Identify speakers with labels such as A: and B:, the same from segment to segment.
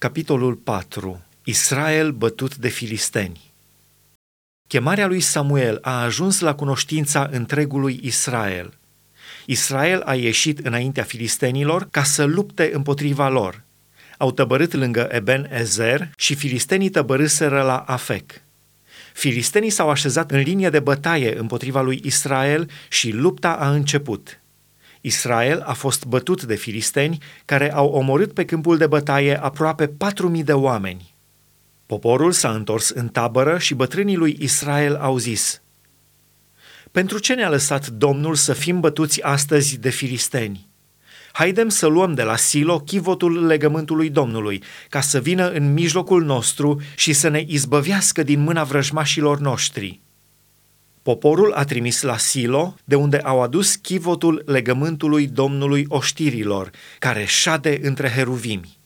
A: Capitolul 4. Israel bătut de filisteni. Chemarea lui Samuel a ajuns la cunoștința întregului Israel. Israel a ieșit înaintea filistenilor ca să lupte împotriva lor. Au tăbărât lângă Eben Ezer și filistenii tăbărâseră la Afec. Filistenii s-au așezat în linie de bătaie împotriva lui Israel și lupta a început. Israel a fost bătut de filisteni care au omorât pe câmpul de bătaie aproape patru mii de oameni. Poporul s-a întors în tabără și bătrânii lui Israel au zis, Pentru ce ne-a lăsat Domnul să fim bătuți astăzi de filisteni? Haidem să luăm de la Silo chivotul legământului Domnului, ca să vină în mijlocul nostru și să ne izbăvească din mâna vrăjmașilor noștri. Poporul a trimis la Silo, de unde au adus chivotul legământului Domnului oștirilor, care șade între heruvimi.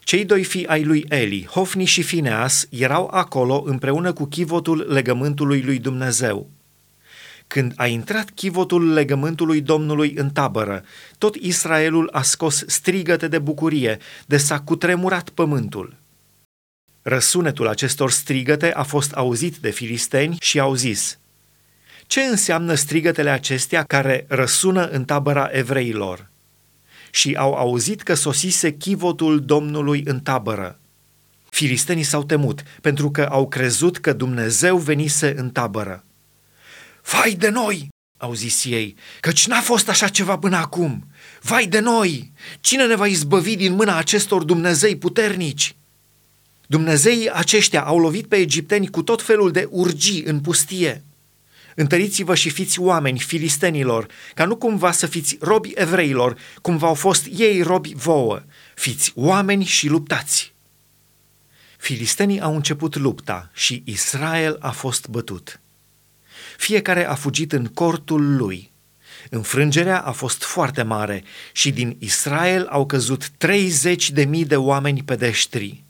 A: Cei doi fii ai lui Eli, Hofni și Fineas, erau acolo împreună cu chivotul legământului lui Dumnezeu. Când a intrat chivotul legământului Domnului în tabără, tot Israelul a scos strigăte de bucurie, de s-a cutremurat pământul. Răsunetul acestor strigăte a fost auzit de filisteni și au zis, Ce înseamnă strigătele acestea care răsună în tabăra evreilor? Și au auzit că sosise chivotul Domnului în tabără. Filistenii s-au temut, pentru că au crezut că Dumnezeu venise în tabără. Vai de noi, au zis ei, căci n-a fost așa ceva până acum. Vai de noi! Cine ne va izbăvi din mâna acestor Dumnezei puternici? Dumnezeii aceștia au lovit pe egipteni cu tot felul de urgii în pustie. Întăriți-vă și fiți oameni filistenilor, ca nu cumva să fiți robi evreilor, cum v-au fost ei robi vouă. Fiți oameni și luptați. Filistenii au început lupta și Israel a fost bătut. Fiecare a fugit în cortul lui. Înfrângerea a fost foarte mare și din Israel au căzut 30 de mii de oameni pedeștri.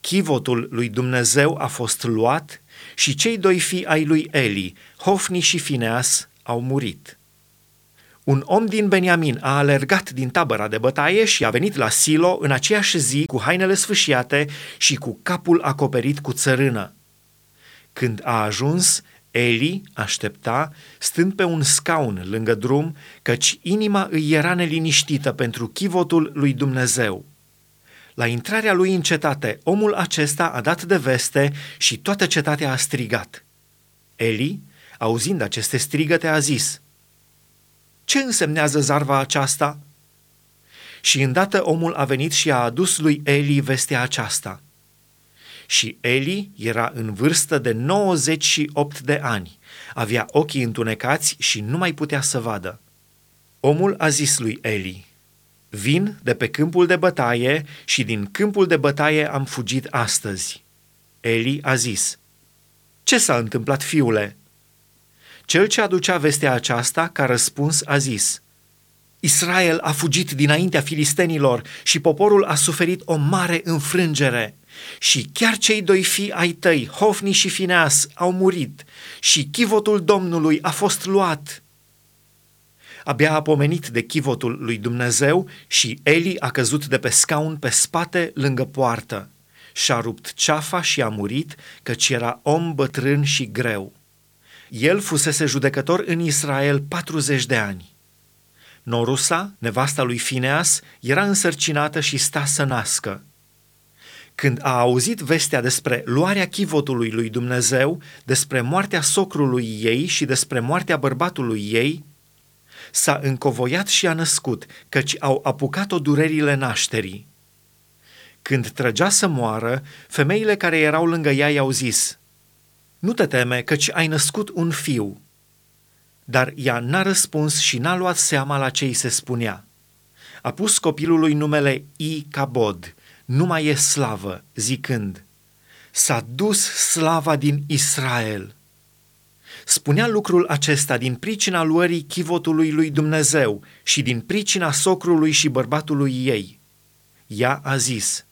A: Chivotul lui Dumnezeu a fost luat și cei doi fii ai lui Eli, Hofni și Fineas, au murit. Un om din Beniamin a alergat din tabăra de bătaie și a venit la Silo în aceeași zi cu hainele sfâșiate și cu capul acoperit cu țărână. Când a ajuns, Eli aștepta, stând pe un scaun lângă drum, căci inima îi era neliniștită pentru chivotul lui Dumnezeu. La intrarea lui în cetate, omul acesta a dat de veste și toată cetatea a strigat. Eli, auzind aceste strigăte, a zis, Ce însemnează zarva aceasta?" Și îndată omul a venit și a adus lui Eli vestea aceasta – și Eli era în vârstă de 98 de ani. Avea ochii întunecați și nu mai putea să vadă. Omul a zis lui Eli, Vin de pe câmpul de bătaie și din câmpul de bătaie am fugit astăzi. Eli a zis, Ce s-a întâmplat, fiule? Cel ce aducea vestea aceasta, ca răspuns, a zis, Israel a fugit dinaintea filistenilor și poporul a suferit o mare înfrângere. Și chiar cei doi fii ai tăi, Hofni și Fineas, au murit și chivotul Domnului a fost luat. Abia a pomenit de chivotul lui Dumnezeu și Eli a căzut de pe scaun pe spate lângă poartă. Și-a rupt ceafa și a murit, căci era om bătrân și greu. El fusese judecător în Israel 40 de ani. Norusa, nevasta lui Fineas, era însărcinată și sta să nască. Când a auzit vestea despre luarea chivotului lui Dumnezeu, despre moartea socrului ei și despre moartea bărbatului ei, s-a încovoiat și a născut, căci au apucat-o durerile nașterii. Când trăgea să moară, femeile care erau lângă ea i-au zis, Nu te teme, căci ai născut un fiu. Dar ea n-a răspuns și n-a luat seama la ce îi se spunea. A pus copilului numele I. Cabod, nu mai e slavă, zicând, S-a dus slava din Israel. Spunea lucrul acesta din pricina luării chivotului lui Dumnezeu și din pricina socrului și bărbatului ei. Ea a zis,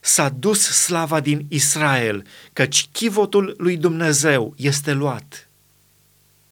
A: S-a dus slava din Israel, căci chivotul lui Dumnezeu este luat.